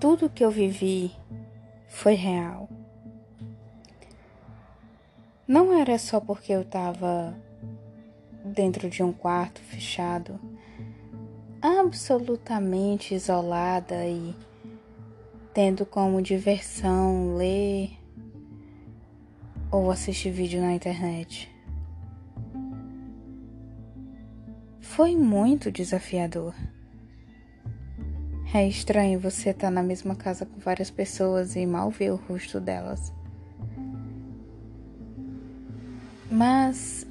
tudo que eu vivi foi real. Não era só porque eu estava dentro de um quarto fechado, absolutamente isolada e tendo como diversão ler ou assistir vídeo na internet. Foi muito desafiador. É estranho você estar tá na mesma casa com várias pessoas e mal ver o rosto delas. Mas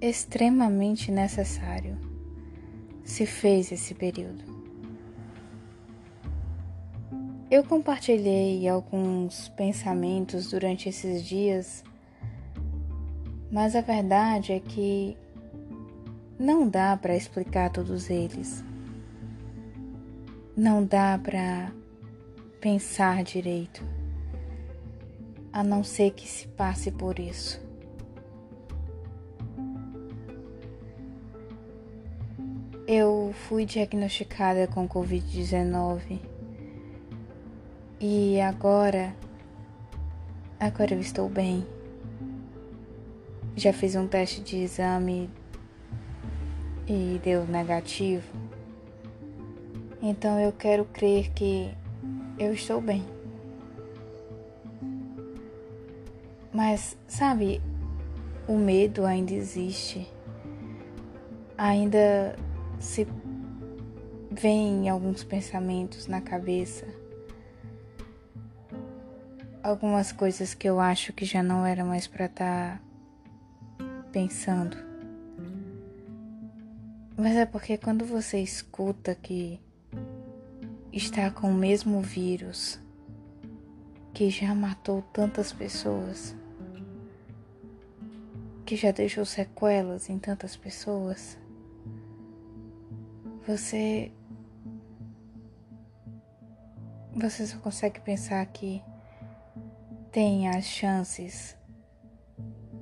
extremamente necessário se fez esse período. Eu compartilhei alguns pensamentos durante esses dias, mas a verdade é que não dá para explicar todos eles. Não dá para pensar direito, a não ser que se passe por isso. Eu fui diagnosticada com Covid-19 e agora, agora eu estou bem. Já fiz um teste de exame e deu negativo. Então eu quero crer que eu estou bem. Mas, sabe, o medo ainda existe. Ainda se vem alguns pensamentos na cabeça. Algumas coisas que eu acho que já não era mais para estar tá pensando. Mas é porque quando você escuta que está com o mesmo vírus que já matou tantas pessoas, que já deixou sequelas em tantas pessoas, você. Você só consegue pensar que tem as chances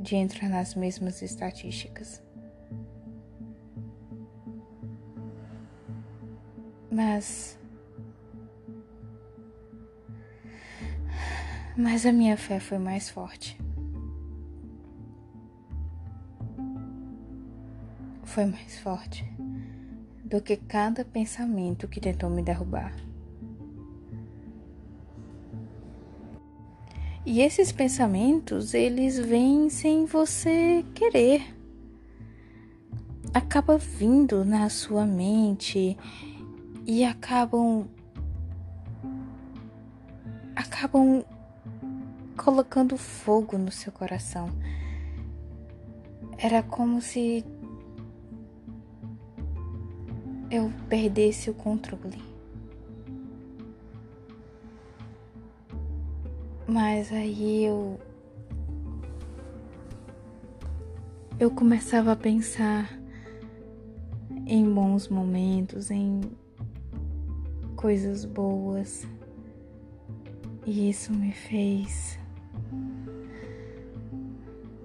de entrar nas mesmas estatísticas. Mas. Mas a minha fé foi mais forte. Foi mais forte do que cada pensamento que tentou me derrubar. E esses pensamentos, eles vêm sem você querer. Acaba vindo na sua mente e acabam acabam colocando fogo no seu coração. Era como se eu perdesse o controle. Mas aí eu eu começava a pensar em bons momentos, em coisas boas. E isso me fez.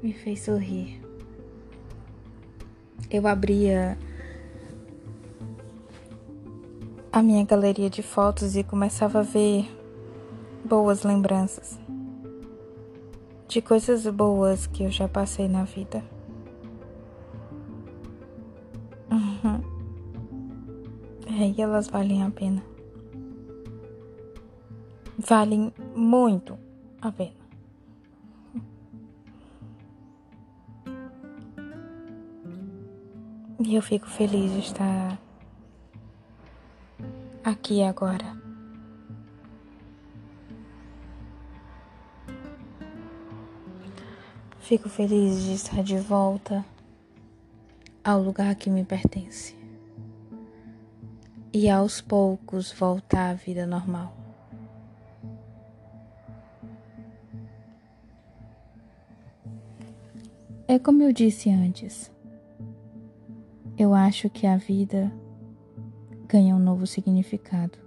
Me fez sorrir. Eu abria a minha galeria de fotos e começava a ver boas lembranças de coisas boas que eu já passei na vida. Uhum. É, e elas valem a pena valem muito a pena. E eu fico feliz de estar aqui agora. Fico feliz de estar de volta ao lugar que me pertence e aos poucos voltar à vida normal. É como eu disse antes. Eu acho que a vida ganha um novo significado.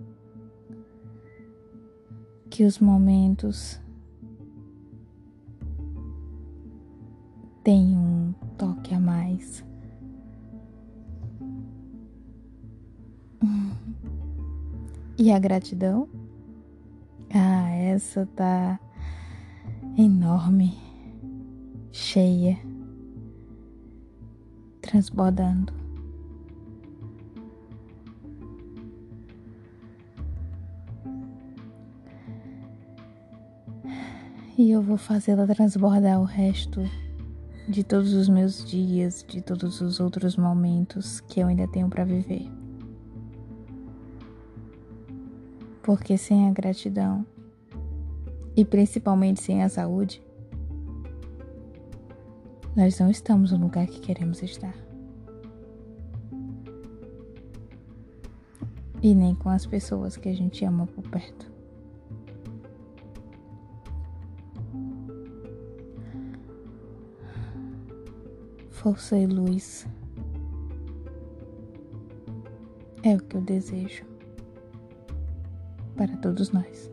Que os momentos têm um toque a mais. E a gratidão dispensa tá enorme, cheia, transbordando. E eu vou fazê-la transbordar o resto de todos os meus dias, de todos os outros momentos que eu ainda tenho para viver. Porque sem a gratidão, e principalmente sem a saúde, nós não estamos no lugar que queremos estar. E nem com as pessoas que a gente ama por perto. Força e luz é o que eu desejo para todos nós.